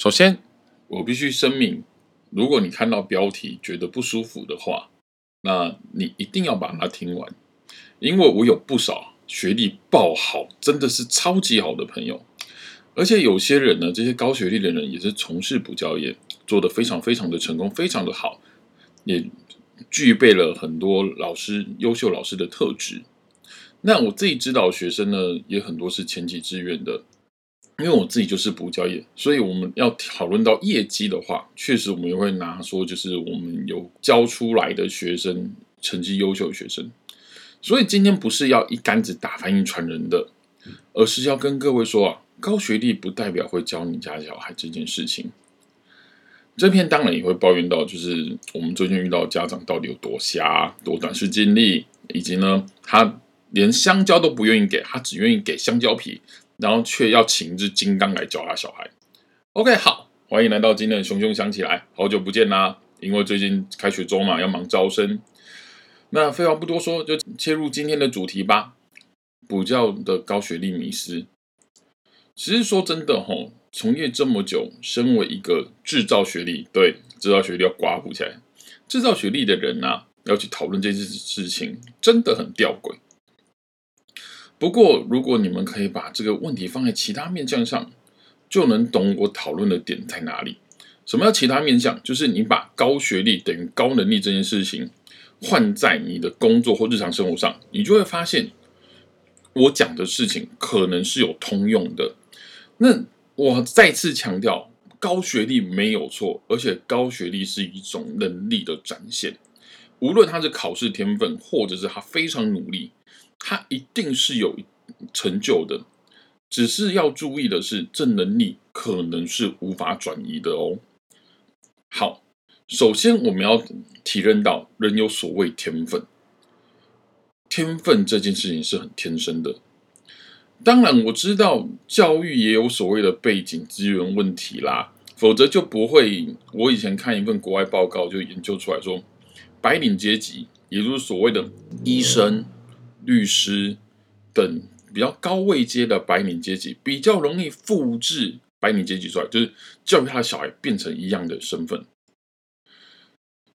首先，我必须声明，如果你看到标题觉得不舒服的话，那你一定要把它听完，因为我有不少学历爆好，真的是超级好的朋友，而且有些人呢，这些高学历的人也是从事补教业，做得非常非常的成功，非常的好，也具备了很多老师优秀老师的特质。那我自己指导学生呢，也很多是前几志愿的。因为我自己就是补教业，所以我们要讨论到业绩的话，确实我们也会拿说，就是我们有教出来的学生成绩优秀的学生。所以今天不是要一竿子打翻一船人的，而是要跟各位说啊，高学历不代表会教你家小孩这件事情。这篇当然也会抱怨到，就是我们最近遇到家长到底有多瞎、多短视经历，以及呢，他连香蕉都不愿意给他，只愿意给香蕉皮。然后却要请一只金刚来教他小孩。OK，好，欢迎来到今天的熊熊想起来，好久不见啦！因为最近开学周嘛，要忙招生。那废话不多说，就切入今天的主题吧。补教的高学历迷失。其实说真的吼，从业这么久，身为一个制造学历，对制造学历要刮胡起来，制造学历的人呐，要去讨论这件事情，真的很吊诡。不过，如果你们可以把这个问题放在其他面向上，就能懂我讨论的点在哪里。什么叫其他面向？就是你把高学历等于高能力这件事情换在你的工作或日常生活上，你就会发现我讲的事情可能是有通用的。那我再次强调，高学历没有错，而且高学历是一种能力的展现，无论他是考试天分，或者是他非常努力。他一定是有成就的，只是要注意的是，这能力可能是无法转移的哦。好，首先我们要体认到，人有所谓天分，天分这件事情是很天生的。当然，我知道教育也有所谓的背景资源问题啦，否则就不会。我以前看一份国外报告，就研究出来说，白领阶级，也就是所谓的医生。律师等比较高位阶的白领阶级，比较容易复制白领阶级出来，就是教育他的小孩变成一样的身份。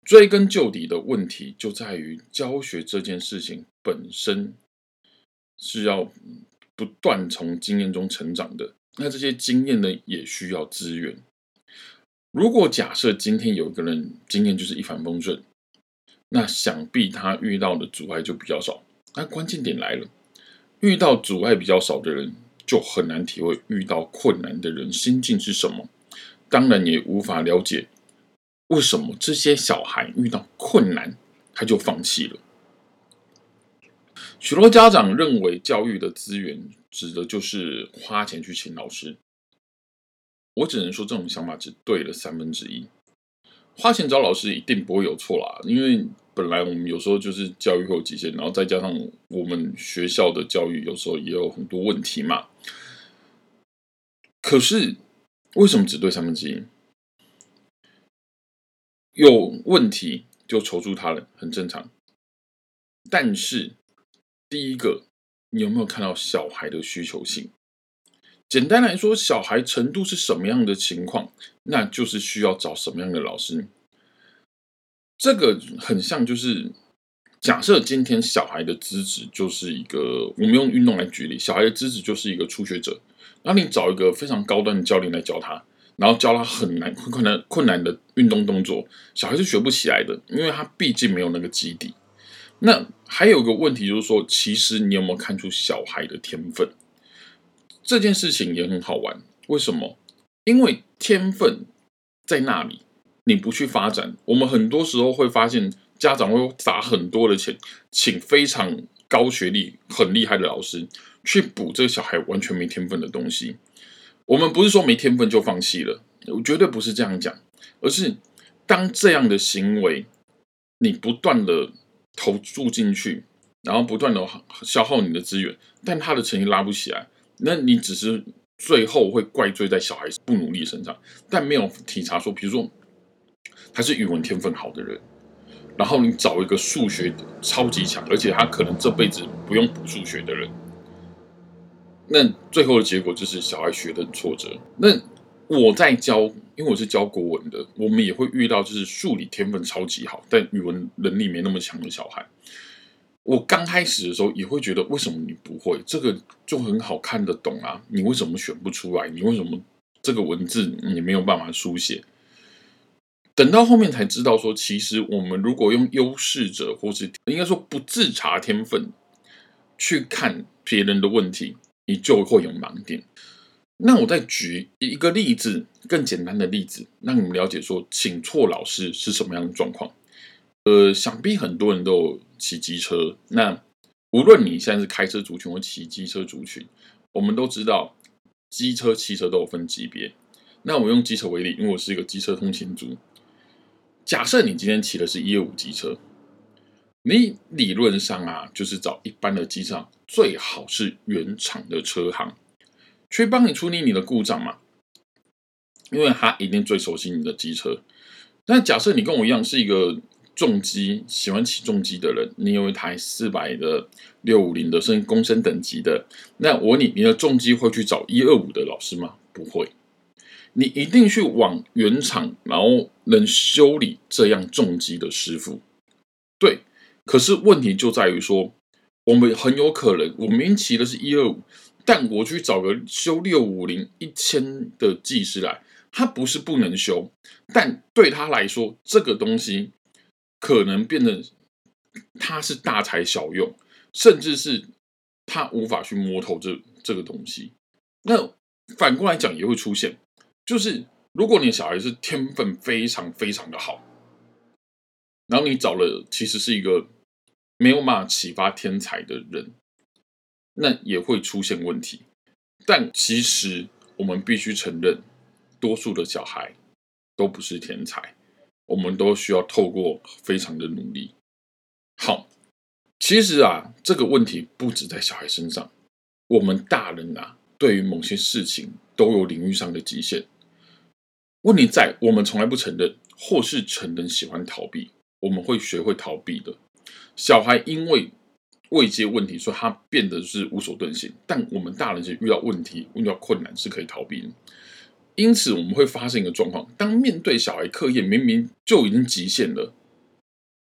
追根究底的问题就在于教学这件事情本身是要不断从经验中成长的，那这些经验呢也需要资源。如果假设今天有一个人经验就是一帆风顺，那想必他遇到的阻碍就比较少。那关键点来了，遇到阻碍比较少的人，就很难体会遇到困难的人心境是什么。当然，也无法了解为什么这些小孩遇到困难他就放弃了。许多家长认为，教育的资源指的就是花钱去请老师。我只能说，这种想法只对了三分之一。花钱找老师一定不会有错啦，因为。本来我们有时候就是教育有极限，然后再加上我们学校的教育有时候也有很多问题嘛。可是为什么只对三分之一？有问题就求助他人，很正常。但是第一个，你有没有看到小孩的需求性？简单来说，小孩程度是什么样的情况，那就是需要找什么样的老师。这个很像，就是假设今天小孩的资质就是一个，我们用运动来举例，小孩的资质就是一个初学者，然后你找一个非常高端的教练来教他，然后教他很难、困难、困难的运动动作，小孩是学不起来的，因为他毕竟没有那个基底。那还有个问题就是说，其实你有没有看出小孩的天分？这件事情也很好玩，为什么？因为天分在那里。你不去发展，我们很多时候会发现，家长会砸很多的钱，请非常高学历、很厉害的老师去补这个小孩完全没天分的东西。我们不是说没天分就放弃了，我绝对不是这样讲，而是当这样的行为你不断的投注进去，然后不断的消耗你的资源，但他的成绩拉不起来，那你只是最后会怪罪在小孩不努力身上，但没有体察说，比如说。他是语文天分好的人，然后你找一个数学超级强，而且他可能这辈子不用补数学的人，那最后的结果就是小孩学的很挫折。那我在教，因为我是教国文的，我们也会遇到就是数理天分超级好，但语文能力没那么强的小孩。我刚开始的时候也会觉得，为什么你不会？这个就很好看得懂啊，你为什么选不出来？你为什么这个文字你没有办法书写？等到后面才知道，说其实我们如果用优势者，或是应该说不自查天分去看别人的问题，你就会有盲点。那我再举一个例子，更简单的例子，让你们了解说请错老师是什么样的状况。呃，想必很多人都有骑机车。那无论你现在是开车族群或骑机车族群，我们都知道机车、汽车都有分级别。那我用机车为例，因为我是一个机车通勤族。假设你今天骑的是一二五机车，你理论上啊，就是找一般的机厂，最好是原厂的车行，去帮你处理你的故障嘛，因为他一定最熟悉你的机车。那假设你跟我一样是一个。重机喜欢骑重机的人，你有一台四百的、六五零的，甚至公升等级的，那我问你，你的重机会去找一二五的老师吗？不会，你一定去往原厂，然后能修理这样重机的师傅。对，可是问题就在于说，我们很有可能，我明骑的是一二五，但我去找个修六五零一千的技师来，他不是不能修，但对他来说，这个东西。可能变得他是大材小用，甚至是他无法去摸透这这个东西。那反过来讲也会出现，就是如果你小孩是天分非常非常的好，然后你找了其实是一个没有办法启发天才的人，那也会出现问题。但其实我们必须承认，多数的小孩都不是天才。我们都需要透过非常的努力。好，其实啊，这个问题不止在小孩身上，我们大人啊，对于某些事情都有领域上的极限。问题在我们从来不承认，或是成人喜欢逃避，我们会学会逃避的。小孩因为未接问题，所以他变得是无所遁形。但我们大人是遇到问题、遇到困难是可以逃避的。因此，我们会发生一个状况：当面对小孩课业明明就已经极限了，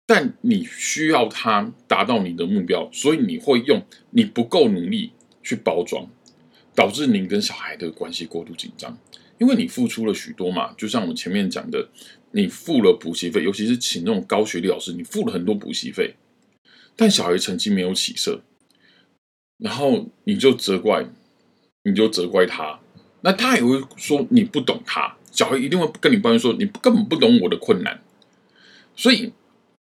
但你需要他达到你的目标，所以你会用你不够努力去包装，导致您跟小孩的关系过度紧张。因为你付出了许多嘛，就像我前面讲的，你付了补习费，尤其是请那种高学历老师，你付了很多补习费，但小孩成绩没有起色，然后你就责怪，你就责怪他。那他也会说你不懂他，小孩一定会跟你抱怨说你根本不懂我的困难，所以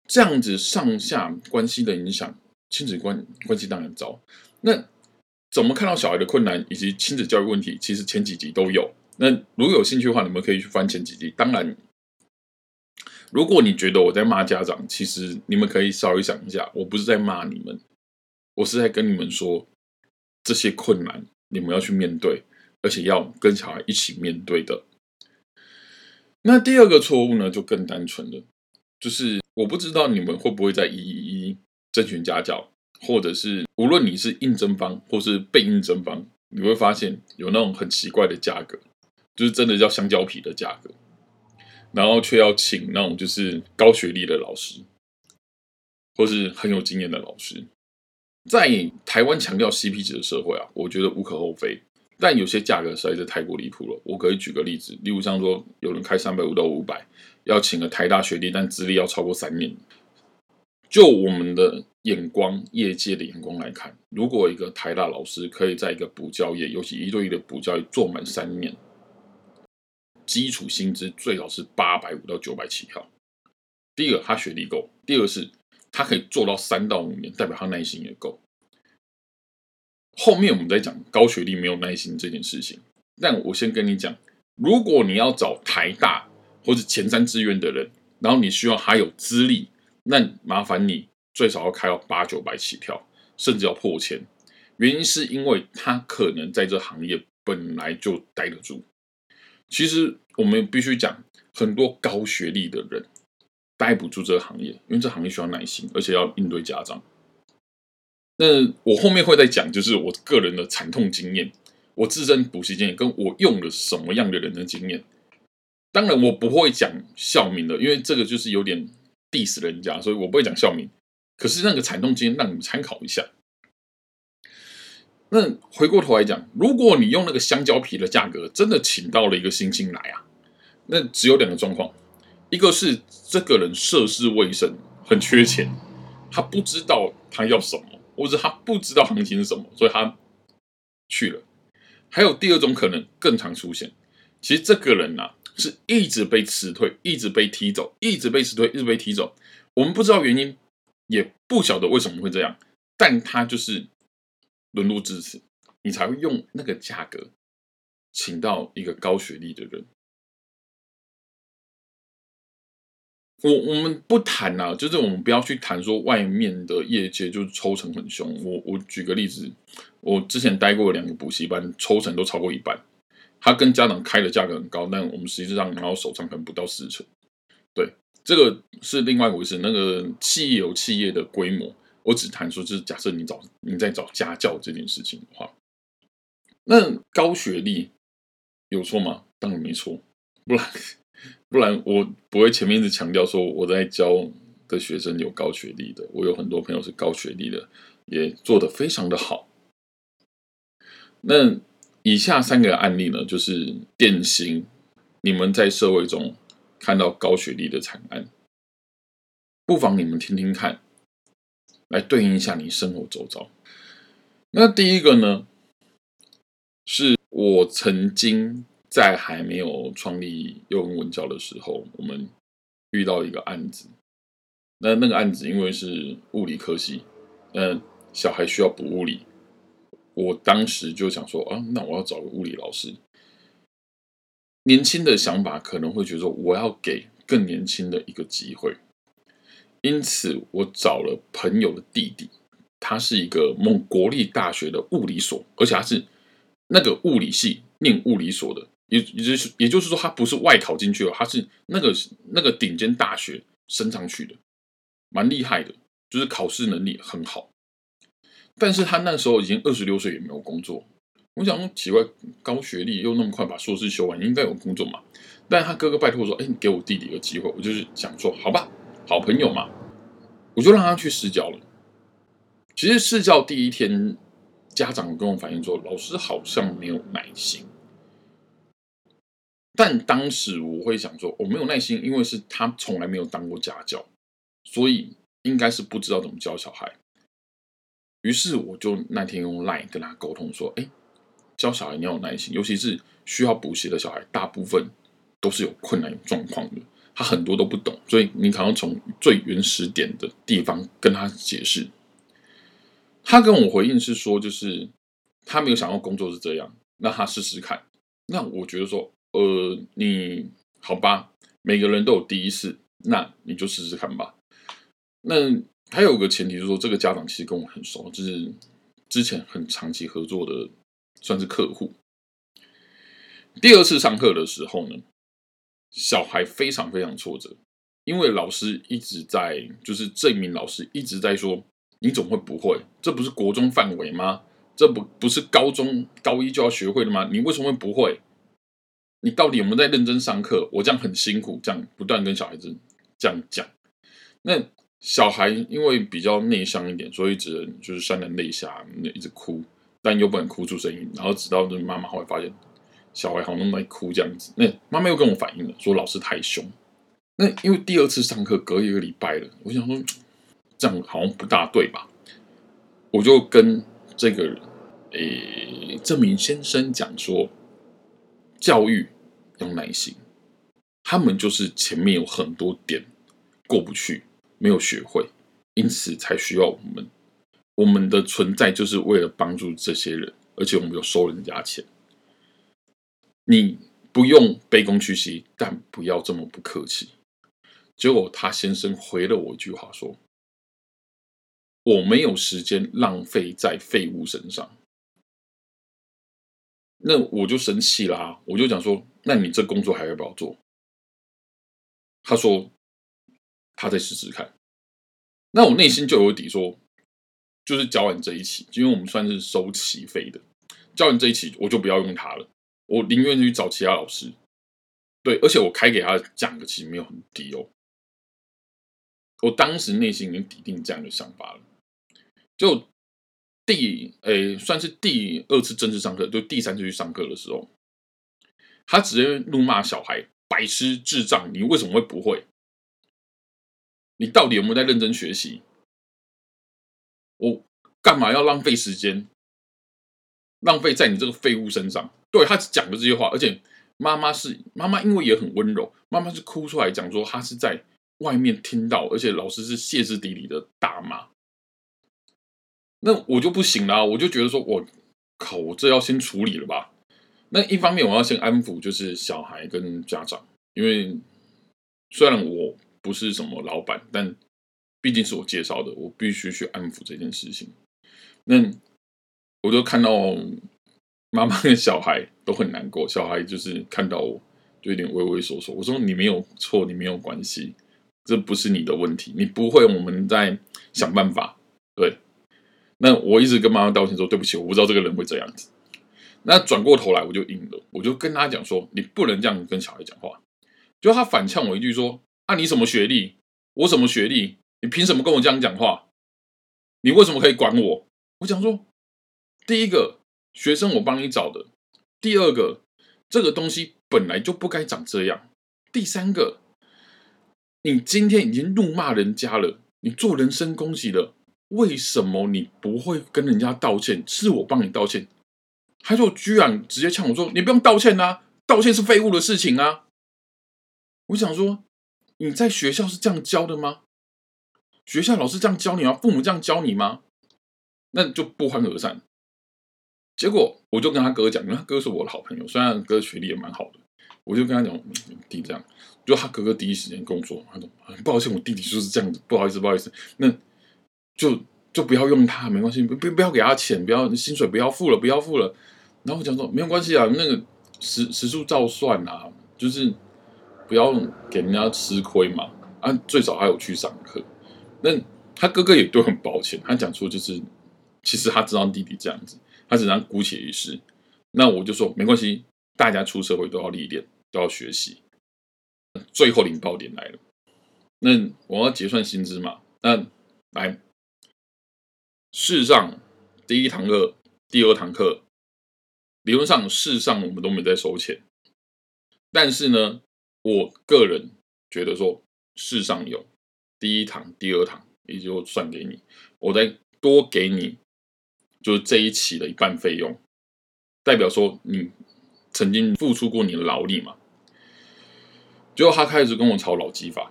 这样子上下关系的影响，亲子关关系当然糟。那怎么看到小孩的困难以及亲子教育问题？其实前几集都有。那如果有兴趣的话，你们可以去翻前几集。当然，如果你觉得我在骂家长，其实你们可以稍微想一下，我不是在骂你们，我是在跟你们说这些困难你们要去面对。而且要跟小孩一起面对的。那第二个错误呢，就更单纯了，就是我不知道你们会不会在一一一征询家教，或者是无论你是应征方或是被应征方，你会发现有那种很奇怪的价格，就是真的叫香蕉皮的价格，然后却要请那种就是高学历的老师，或是很有经验的老师，在台湾强调 CP 值的社会啊，我觉得无可厚非。但有些价格实在是太过离谱了。我可以举个例子，例如像说，有人开三百五到五百，要请个台大学历，但资历要超过三年。就我们的眼光，业界的眼光来看，如果一个台大老师可以在一个补教业，尤其一对一的补教业做满三年，基础薪资最好是八百五到九百起跳。第一个，他学历够；第二是，他可以做到三到五年，代表他耐心也够。后面我们在讲高学历没有耐心这件事情，但我先跟你讲，如果你要找台大或者前三志愿的人，然后你需要还有资历，那麻烦你最少要开到八九百起跳，甚至要破千。原因是因为他可能在这行业本来就待得住。其实我们必须讲，很多高学历的人待不住这个行业，因为这行业需要耐心，而且要应对家长。那我后面会再讲，就是我个人的惨痛经验。我自身补习经验，跟我用了什么样的人的经验。当然，我不会讲校名的，因为这个就是有点 diss 人家，所以我不会讲校名。可是那个惨痛经验让你们参考一下。那回过头来讲，如果你用那个香蕉皮的价格，真的请到了一个星星来啊，那只有两个状况：一个是这个人涉世未深，很缺钱，他不知道他要什么，或者他不知道行情是什么，所以他去了。还有第二种可能更常出现，其实这个人呐是一直被辞退，一直被踢走，一直被辞退，一直被踢走。我们不知道原因，也不晓得为什么会这样，但他就是沦落至此，你才会用那个价格请到一个高学历的人。我我们不谈呐，就是我们不要去谈说外面的业界就是抽成很凶。我我举个例子，我之前待过两个补习班，抽成都超过一半。他跟家长开的价格很高，但我们实际上拿到手上可能不到四成。对，这个是另外一回事。那个企业有企业的规模，我只谈说，就是假设你找你在找家教这件事情的话，那高学历有错吗？当然没错，不然。不然我不会前面一直强调说我在教的学生有高学历的，我有很多朋友是高学历的，也做得非常的好。那以下三个案例呢，就是典型你们在社会中看到高学历的惨案，不妨你们听听看，来对应一下你生活周遭。那第一个呢，是我曾经。在还没有创立幼文文教的时候，我们遇到一个案子。那那个案子因为是物理科系，嗯，小孩需要补物理，我当时就想说啊，那我要找个物理老师。年轻的想法可能会觉得说，我要给更年轻的一个机会，因此我找了朋友的弟弟，他是一个某国立大学的物理所，而且他是那个物理系念物理所的。也也就是也就是说，他不是外考进去了，他是那个那个顶尖大学升上去的，蛮厉害的，就是考试能力很好。但是他那时候已经二十六岁，也没有工作。我想奇怪，高学历又那么快把硕士修完，应该有工作嘛？但他哥哥拜托说：“哎，你给我弟弟一个机会。”我就是想说：“好吧，好朋友嘛，我就让他去试教了。”其实试教第一天，家长跟我反映说：“老师好像没有耐心。”但当时我会想说，我没有耐心，因为是他从来没有当过家教，所以应该是不知道怎么教小孩。于是我就那天用 Line 跟他沟通说：“哎，教小孩你要有耐心，尤其是需要补习的小孩，大部分都是有困难状况的，他很多都不懂，所以你可能从最原始点的地方跟他解释。”他跟我回应是说，就是他没有想到工作是这样，那他试试看。那我觉得说。呃，你好吧？每个人都有第一次，那你就试试看吧。那还有个前提就是说，这个家长其实跟我很熟，就是之前很长期合作的，算是客户。第二次上课的时候呢，小孩非常非常挫折，因为老师一直在，就是这名老师一直在说：“你怎么会不会？这不是国中范围吗？这不不是高中高一就要学会的吗？你为什么会不会？”你到底有没有在认真上课？我这样很辛苦，这样不断跟小孩子这样讲。那小孩因为比较内向一点，所以只能就是潸然泪下，那一直哭，但又不能哭出声音。然后直到妈妈后来发现小孩好像在哭这样子，那妈妈又跟我反映了，说老师太凶。那因为第二次上课隔一个礼拜了，我想说这样好像不大对吧？我就跟这个诶这名先生讲说，教育。要耐心，他们就是前面有很多点过不去，没有学会，因此才需要我们。我们的存在就是为了帮助这些人，而且我们有收人家钱。你不用卑躬屈膝，但不要这么不客气。结果他先生回了我一句话说：“我没有时间浪费在废物身上。”那我就生气啦，我就讲说。那你这工作还要不要做？他说，他再试试看。那我内心就有底，说就是交完这一期，因为我们算是收齐费的。教完这一期我就不要用它了，我宁愿去找其他老师。对，而且我开给他的价格其实没有很低哦。我当时内心已经抵定这样的想法了。就第诶，算是第二次正式上课，就第三次去上课的时候，他直接怒骂小孩白痴、智障，你为什么会不会？你到底有没有在认真学习？我干嘛要浪费时间，浪费在你这个废物身上？对他讲的这些话，而且妈妈是妈妈，因为也很温柔，妈妈是哭出来讲说，他是在外面听到，而且老师是歇斯底里的大骂。那我就不行了，我就觉得说，我靠，我这要先处理了吧？那一方面我要先安抚，就是小孩跟家长，因为虽然我不是什么老板，但毕竟是我介绍的，我必须去安抚这件事情。那我就看到妈妈跟小孩都很难过，小孩就是看到我就有点畏畏缩缩。我说你没有错，你没有关系，这不是你的问题，你不会，我们在想办法，对。那我一直跟妈妈道歉说对不起，我不知道这个人会这样子。那转过头来我就硬了，我就跟他讲说，你不能这样跟小孩讲话。就他反呛我一句说：“啊，你什么学历？我什么学历？你凭什么跟我这样讲话？你为什么可以管我？”我讲说，第一个学生我帮你找的，第二个这个东西本来就不该长这样，第三个你今天已经怒骂人家了，你做人身攻击了。为什么你不会跟人家道歉？是我帮你道歉，他就居然直接呛我说：“你不用道歉啊，道歉是废物的事情啊！”我想说，你在学校是这样教的吗？学校老师这样教你吗？父母这样教你吗？那就不欢而散。结果我就跟他哥哥讲，因为他哥是我的好朋友，虽然哥学历也蛮好的，我就跟他讲弟这样，就他哥哥第一时间跟我说：“他说很抱歉，我弟弟就是这样子，不好意思，不好意思。”那就就不要用他，没关系，不不不要给他钱，不要薪水不要付了，不要付了。然后我讲说没有关系啊，那个时时数照算啊，就是不要给人家吃亏嘛。啊，最少还有去上课。那他哥哥也都很抱歉，他讲出就是其实他知道弟弟这样子，他只能姑且一试。那我就说没关系，大家出社会都要历练，都要学习。最后领爆点来了，那我要结算薪资嘛，那来。事实上，第一堂课、第二堂课，理论上事实上我们都没在收钱。但是呢，我个人觉得说，事实上有第一堂、第二堂，也就算给你，我再多给你，就是这一期的一半费用，代表说你曾经付出过你的劳力嘛。结果他开始跟我炒老机法，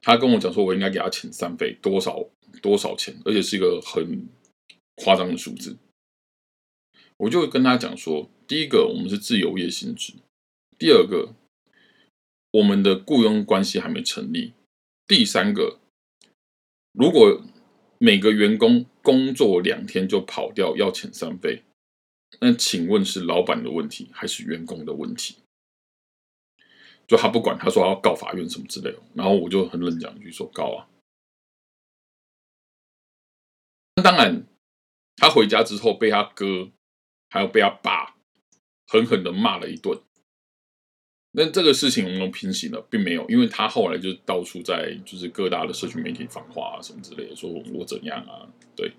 他跟我讲说，我应该给他遣散费多少。多少钱？而且是一个很夸张的数字。我就跟他讲说：第一个，我们是自由业性质；第二个，我们的雇佣关系还没成立；第三个，如果每个员工工作两天就跑掉要遣散费，那请问是老板的问题还是员工的问题？就他不管，他说要告法院什么之类的，然后我就很冷讲一句说：告啊！当然，他回家之后被他哥还有被他爸狠狠的骂了一顿。那这个事情我们平息了，并没有，因为他后来就到处在就是各大的社群媒体放话啊什么之类的，说我怎样啊？对，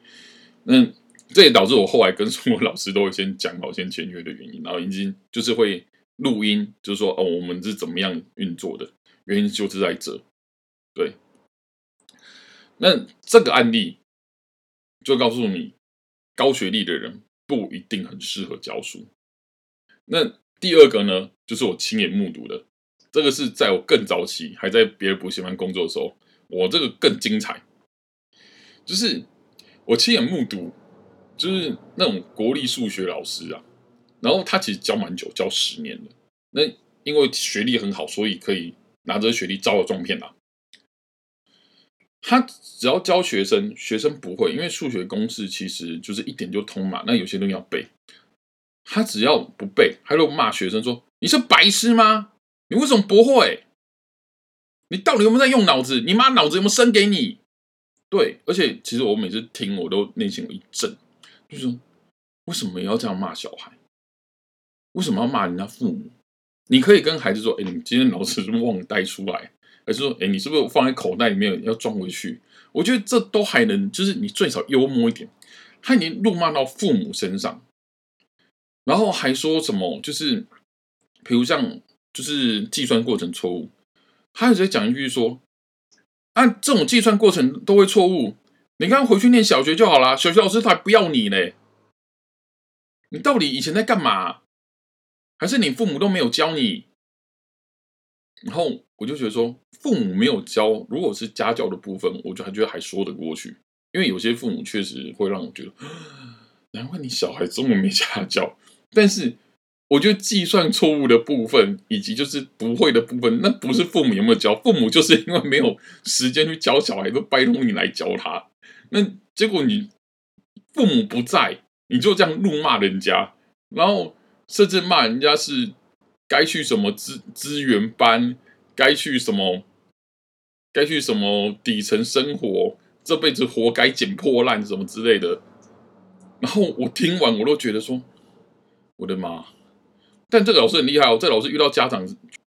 那这也导致我后来跟所有老师都会先讲好先签约的原因，然后已经就是会录音，就是说哦，我们是怎么样运作的，原因就是在这。对，那这个案例。就告诉你，高学历的人不一定很适合教书。那第二个呢，就是我亲眼目睹的，这个是在我更早期还在别的补习班工作的时候，我这个更精彩。就是我亲眼目睹，就是那种国立数学老师啊，然后他其实教蛮久，教十年的。那因为学历很好，所以可以拿着学历招了撞骗啊。他只要教学生，学生不会，因为数学公式其实就是一点就通嘛。那有些东西要背，他只要不背，他就骂学生说：“你是白痴吗？你为什么不会？你到底有没有在用脑子？你妈脑子有没有生给你？”对，而且其实我每次听，我都内心有一震，就是为什么要这样骂小孩？为什么要骂人家父母？你可以跟孩子说：“哎，你今天脑子是不是忘带出来？”还是说：“哎，你是不是放在口袋里面要装回去？”我觉得这都还能，就是你最少幽默一点。他已经怒骂到父母身上，然后还说什么？就是，比如像，就是计算过程错误，他直接讲一句说：“按这种计算过程都会错误，你刚刚回去念小学就好了，小学老师才不要你嘞！你到底以前在干嘛？还是你父母都没有教你？”然后我就觉得说，父母没有教，如果是家教的部分，我就还觉得还说得过去。因为有些父母确实会让我觉得，难怪你小孩这么没家教。但是我觉得计算错误的部分，以及就是不会的部分，那不是父母有没有教，父母就是因为没有时间去教小孩，都拜托你来教他。那结果你父母不在，你就这样怒骂人家，然后甚至骂人家是该去什么资资源班，该去什么，该去什么底层生活。这辈子活该捡破烂什么之类的，然后我听完我都觉得说，我的妈！但这个老师很厉害哦，这老师遇到家长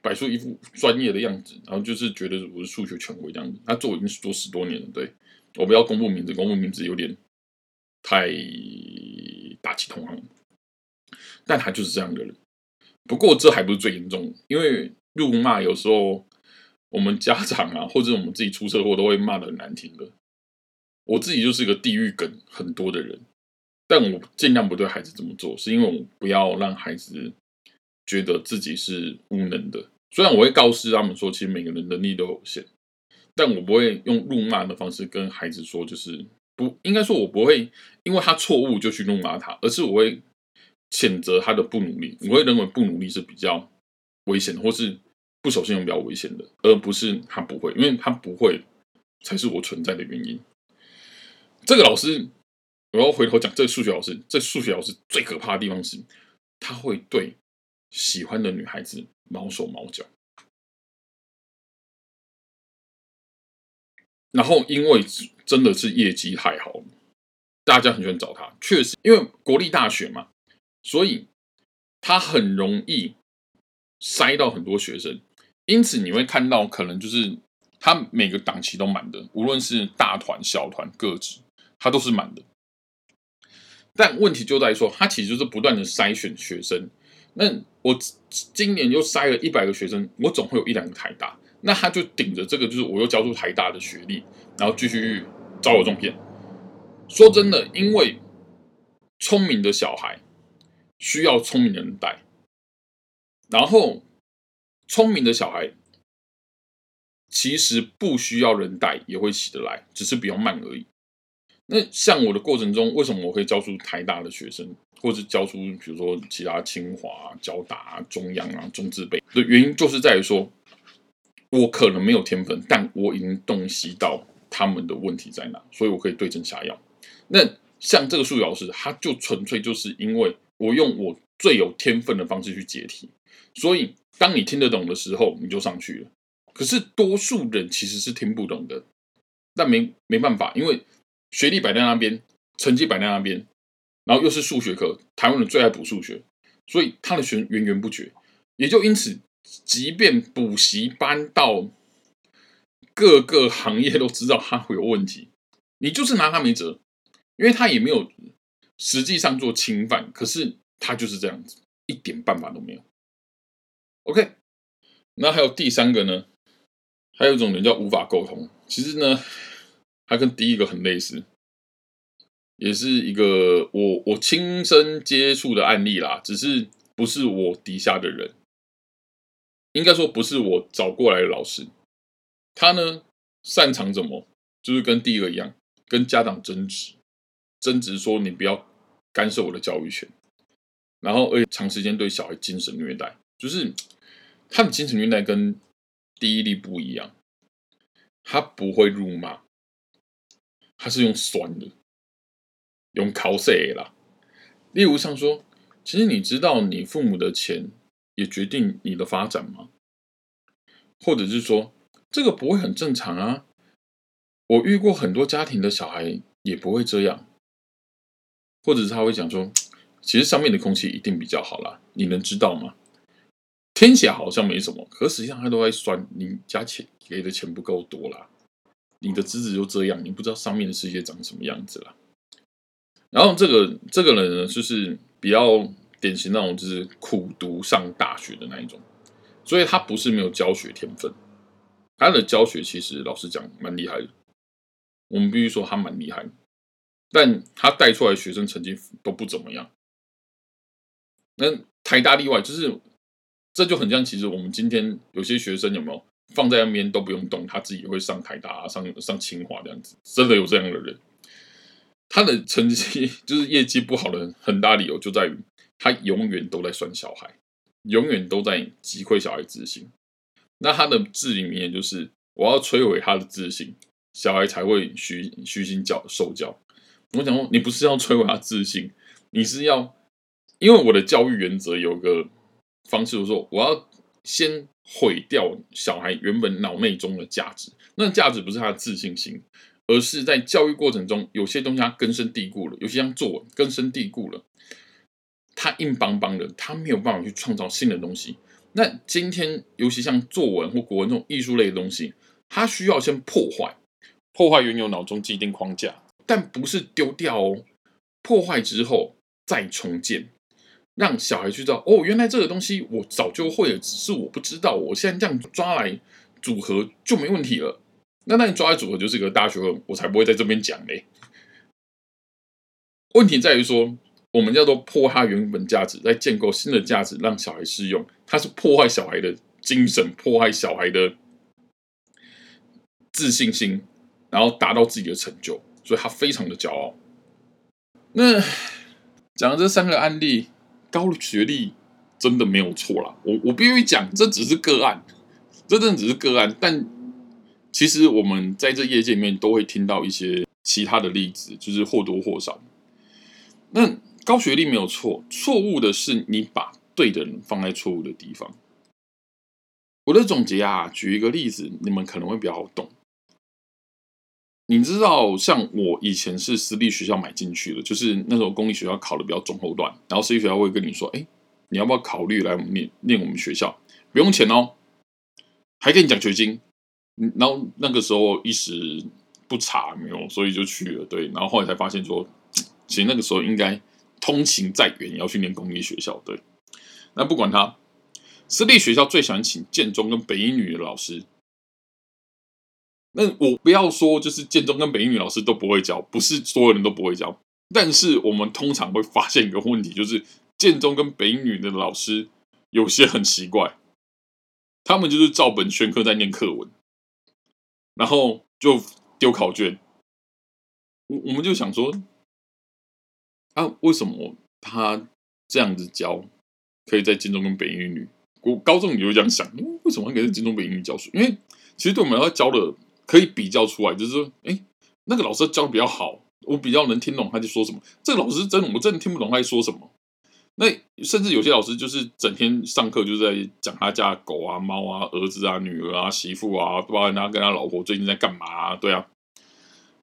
摆出一副专业的样子，然后就是觉得我是数学权威这样子。他做已经做十多年了，对我不要公布名字，公布名字有点太大气同行。但他就是这样的人。不过这还不是最严重，因为辱骂有时候我们家长啊，或者我们自己出车祸都会骂的很难听的。我自己就是一个地狱梗很多的人，但我尽量不对孩子这么做，是因为我不要让孩子觉得自己是无能的。虽然我会告诉他们说，其实每个人能力都有限，但我不会用怒骂的方式跟孩子说，就是不应该说，我不会因为他错误就去怒骂他，而是我会谴责他的不努力。我会认为不努力是比较危险，或是不守信用比较危险的，而不是他不会，因为他不会才是我存在的原因。这个老师，我要回头讲。这个数学老师，这数学老师最可怕的地方是，他会对喜欢的女孩子毛手毛脚。然后，因为真的是业绩太好，大家很喜欢找他。确实，因为国立大学嘛，所以他很容易塞到很多学生。因此，你会看到可能就是他每个档期都满的，无论是大团、小团、各职。他都是满的，但问题就在于说，他其实就是不断的筛选学生。那我今年又筛了一百个学生，我总会有一两个台大，那他就顶着这个，就是我又交出台大的学历，然后继续招我中片。说真的，因为聪明的小孩需要聪明人带，然后聪明的小孩其实不需要人带也会起得来，只是比较慢而已。那像我的过程中，为什么我可以教出台大的学生，或者教出比如说其他清华、交大、中央啊、中资北的原因，就是在于说，我可能没有天分，但我已经洞悉到他们的问题在哪，所以我可以对症下药。那像这个数学老师，他就纯粹就是因为我用我最有天分的方式去解题，所以当你听得懂的时候，你就上去了。可是多数人其实是听不懂的，但没没办法，因为。学历摆在那边，成绩摆在那边，然后又是数学课，台湾人最爱补数学，所以他的学源源不绝。也就因此，即便补习班到各个行业都知道他会有问题，你就是拿他没辙，因为他也没有实际上做侵犯，可是他就是这样子，一点办法都没有。OK，那还有第三个呢？还有一种人叫无法沟通，其实呢。它跟第一个很类似，也是一个我我亲身接触的案例啦，只是不是我底下的人，应该说不是我找过来的老师。他呢擅长怎么，就是跟第一个一样，跟家长争执，争执说你不要干涉我的教育权，然后而且长时间对小孩精神虐待，就是他的精神虐待跟第一例不一样，他不会辱骂。他是用酸的，用考试啦。例如上说，其实你知道你父母的钱也决定你的发展吗？或者是说，这个不会很正常啊？我遇过很多家庭的小孩也不会这样，或者是他会讲说，其实上面的空气一定比较好啦，你能知道吗？听起来好像没什么，可实际上他都在算你加钱给的钱不够多啦。你的资质就这样，你不知道上面的世界长什么样子啦。然后这个这个人呢，就是比较典型那种，就是苦读上大学的那一种，所以他不是没有教学天分，他的教学其实老实讲蛮厉害的。我们必须说他蛮厉害，但他带出来的学生成绩都不怎么样。那台大例外，就是这就很像，其实我们今天有些学生有没有放在那边都不用动，他自己会上台大、上上清华这样子，真的有这样的人。他的成绩就是业绩不好的很大理由就在于他永远都在算小孩，永远都在击溃小孩自信。那他的至理名言就是我要摧毁他的自信，小孩才会虚虚心教受教。我想说，你不是要摧毁他自信，你是要。因为我的教育原则有个方式，我说我要先毁掉小孩原本脑内中的价值。那价值不是他的自信心，而是在教育过程中有些东西他根深蒂固了，有些像作文根深蒂固了，他硬邦邦的，他没有办法去创造新的东西。那今天尤其像作文或国文这种艺术类的东西，他需要先破坏，破坏原有脑中既定框架，但不是丢掉哦，破坏之后再重建。让小孩去知道哦，原来这个东西我早就会了，只是我不知道。我现在这样抓来组合就没问题了。那那你抓来组合就是一个大学问，我才不会在这边讲嘞。问题在于说，我们叫做破坏原本价值，在建构新的价值，让小孩适用。它是破坏小孩的精神，破坏小孩的自信心，然后达到自己的成就，所以他非常的骄傲。那讲这三个案例。高学历真的没有错啦，我我必须讲，这只是个案，这真的只是个案。但其实我们在这业界里面都会听到一些其他的例子，就是或多或少。那高学历没有错，错误的是你把对的人放在错误的地方。我的总结啊，举一个例子，你们可能会比较好懂。你知道，像我以前是私立学校买进去的，就是那时候公立学校考的比较中后段，然后私立学校会跟你说：“哎，你要不要考虑来我们念念我们学校？不用钱哦，还给你奖学金。”然后那个时候一时不查没有，所以就去了。对，然后后来才发现说，其实那个时候应该通勤再远也要去念公立学校。对，那不管他，私立学校最想请建中跟北一女的老师。那我不要说，就是建中跟北英女老师都不会教，不是所有人都不会教。但是我们通常会发现一个问题，就是建中跟北英女的老师有些很奇怪，他们就是照本宣科在念课文，然后就丢考卷。我我们就想说，啊，为什么他这样子教，可以在建中跟北英女？我高中你就这样想，为什么可以在建中北英女教书？因为其实对我们要教的。可以比较出来，就是说，哎，那个老师教的比较好，我比较能听懂他在说什么。这个老师真的，我真的听不懂他在说什么。那甚至有些老师就是整天上课就在讲他家狗啊、猫啊、儿子啊、女儿啊、媳妇啊，不知道他跟他老婆最近在干嘛？对啊，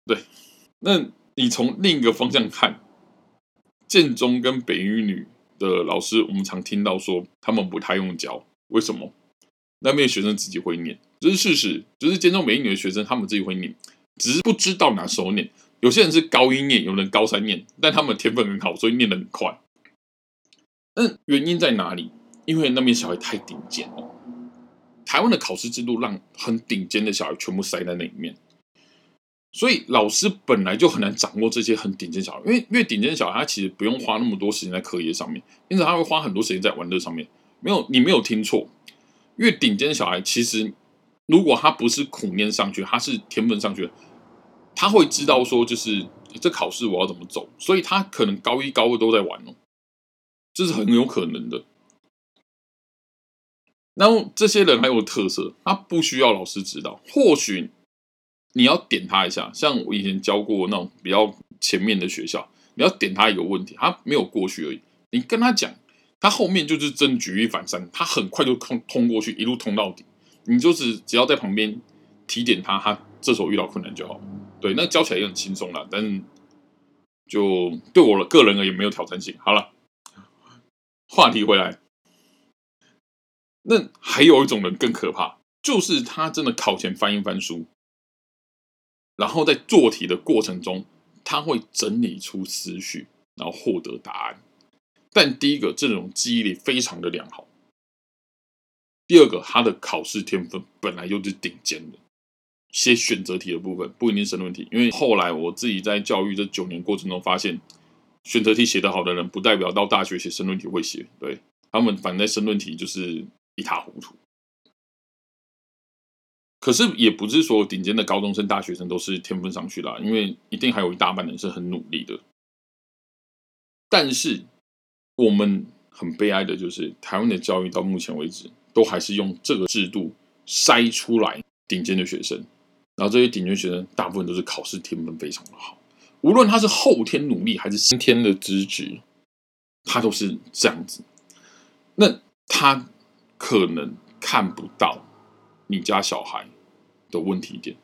对。那你从另一个方向看，建中跟北语女的老师，我们常听到说他们不太用教，为什么？那边学生自己会念。这是事实，就是建中美女的学生，他们自己会念，只是不知道哪时候念。有些人是高一念，有人高三念，但他们天分很好，所以念得很快。嗯，原因在哪里？因为那边小孩太顶尖了。台湾的考试制度让很顶尖的小孩全部塞在那里面，所以老师本来就很难掌握这些很顶尖小孩。因为越顶尖小孩，他其实不用花那么多时间在课业上面，因此他会花很多时间在玩乐上面。没有，你没有听错，越顶尖小孩其实。如果他不是苦念上去，他是天分上去，他会知道说，就是这考试我要怎么走，所以他可能高一高二都在玩哦，这是很有可能的。然后这些人还有特色，他不需要老师指导，或许你要点他一下，像我以前教过那种比较前面的学校，你要点他一个问题，他没有过去而已，你跟他讲，他后面就是真举一反三，他很快就通通过去，一路通到底。你就是只要在旁边提点他，他这时候遇到困难就好。对，那教起来也很轻松了，但就对我个人而言没有挑战性。好了。话题回来，那还有一种人更可怕，就是他真的考前翻一翻书，然后在做题的过程中，他会整理出思绪，然后获得答案。但第一个，这种记忆力非常的良好；第二个，他的考试天分本来就是顶尖的。写选择题的部分不一定申论题，因为后来我自己在教育这九年过程中发现，选择题写得好的人，不代表到大学写申论题会写，对他们反正申论题就是一塌糊涂。可是也不是说顶尖的高中生、大学生都是天分上去了，因为一定还有一大半人是很努力的。但是我们很悲哀的就是，台湾的教育到目前为止，都还是用这个制度筛出来顶尖的学生。然后这些顶尖学生大部分都是考试天分非常的好，无论他是后天努力还是先天的资质，他都是这样子。那他可能看不到你家小孩的问题点。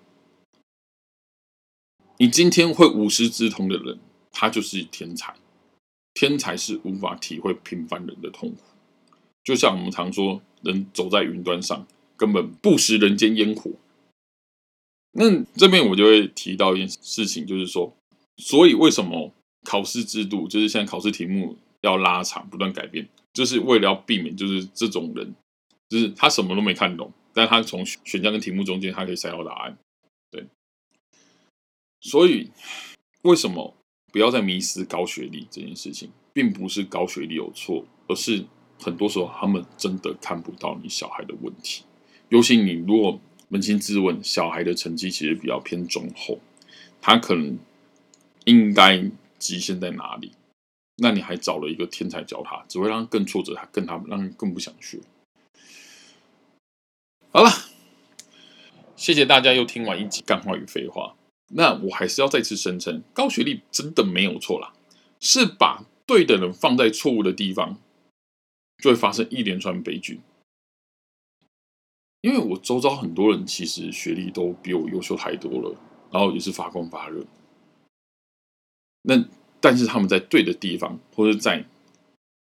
你今天会无师自通的人，他就是天才。天才是无法体会平凡人的痛苦，就像我们常说，人走在云端上，根本不食人间烟火。那这边我就会提到一件事情，就是说，所以为什么考试制度就是现在考试题目要拉长、不断改变，就是为了要避免就是这种人，就是他什么都没看懂，但他从选项跟题目中间他可以筛到答案。对，所以为什么不要再迷失高学历这件事情，并不是高学历有错，而是很多时候他们真的看不到你小孩的问题，尤其你如果。扪心自问，小孩的成绩其实比较偏中后，他可能应该极限在哪里？那你还找了一个天才教他，只会让更挫折，他更他让更不想学。好了，谢谢大家又听完一集干话与废话。那我还是要再次声称，高学历真的没有错啦，是把对的人放在错误的地方，就会发生一连串悲剧。因为我周遭很多人其实学历都比我优秀太多了，然后也是发光发热。那但是他们在对的地方，或者在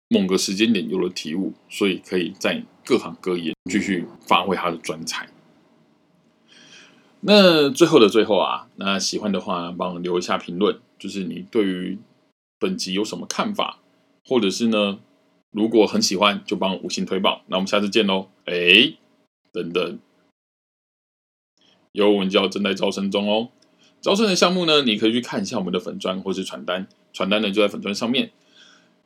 某个时间点有了体悟，所以可以在各行各业继续发挥他的专才。那最后的最后啊，那喜欢的话帮我留一下评论，就是你对于本集有什么看法，或者是呢，如果很喜欢就帮五星推爆。那我们下次见喽，哎。等等，有文教正在招生中哦。招生的项目呢，你可以去看一下我们的粉砖或是传单，传单呢就在粉砖上面。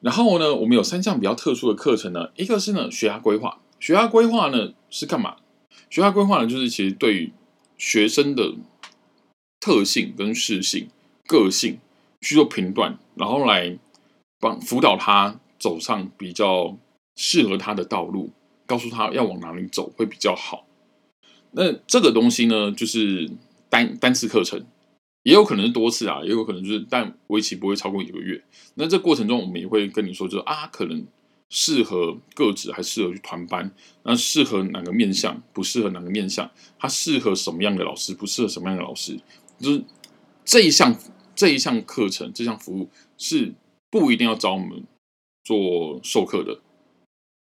然后呢，我们有三项比较特殊的课程呢，一个是呢学涯规划，学涯规划呢是干嘛？学涯规划呢就是其实对于学生的特性跟适性、个性去做评断，然后来帮辅导他走上比较适合他的道路。告诉他要往哪里走会比较好。那这个东西呢，就是单单次课程，也有可能是多次啊，也有可能就是，但为期不会超过一个月。那这过程中，我们也会跟你说，就是啊，可能适合个子，还适合去团班，那适合哪个面向，不适合哪个面向，它适合什么样的老师，不适合什么样的老师，就是这一项这一项课程，这项服务是不一定要找我们做授课的。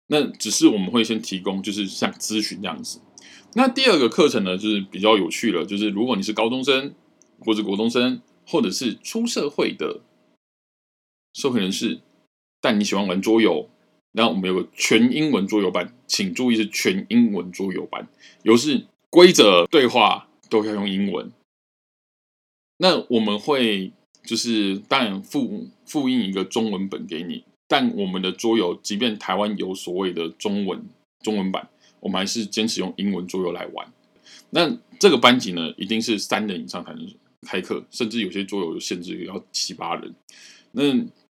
那只是我们会先提供，就是像咨询这样子。那第二个课程呢，就是比较有趣了，就是如果你是高中生，或者国中生，或者是出社会的社会人士，但你喜欢玩桌游，然后我们有个全英文桌游班，请注意是全英文桌游班，有是规则对话都要用英文。那我们会就是当然复复印一个中文本给你。但我们的桌游，即便台湾有所谓的中文中文版，我们还是坚持用英文桌游来玩。那这个班级呢，一定是三人以上才能开课，甚至有些桌游限制，要七八人。那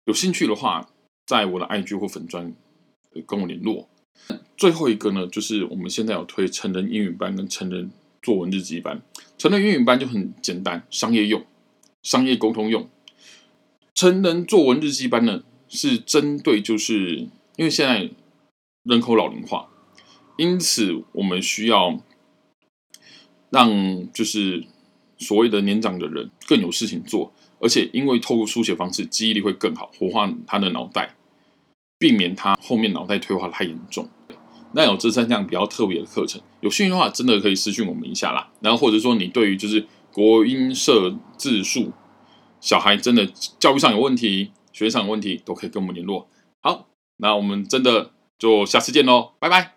有兴趣的话，在我的 IG 或粉专跟我联络。最后一个呢，就是我们现在有推成人英语班跟成人作文日记班。成人英语班就很简单，商业用，商业沟通用。成人作文日记班呢？是针对，就是因为现在人口老龄化，因此我们需要让就是所谓的年长的人更有事情做，而且因为透过书写方式，记忆力会更好，活化他的脑袋。避免他后面脑袋退化太严重。那有这三项比较特别的课程，有兴趣的话，真的可以私讯我们一下啦。然后或者说你对于就是国音社字数，小孩真的教育上有问题、学上有问题，都可以跟我们联络。好，那我们真的就下次见喽，拜拜。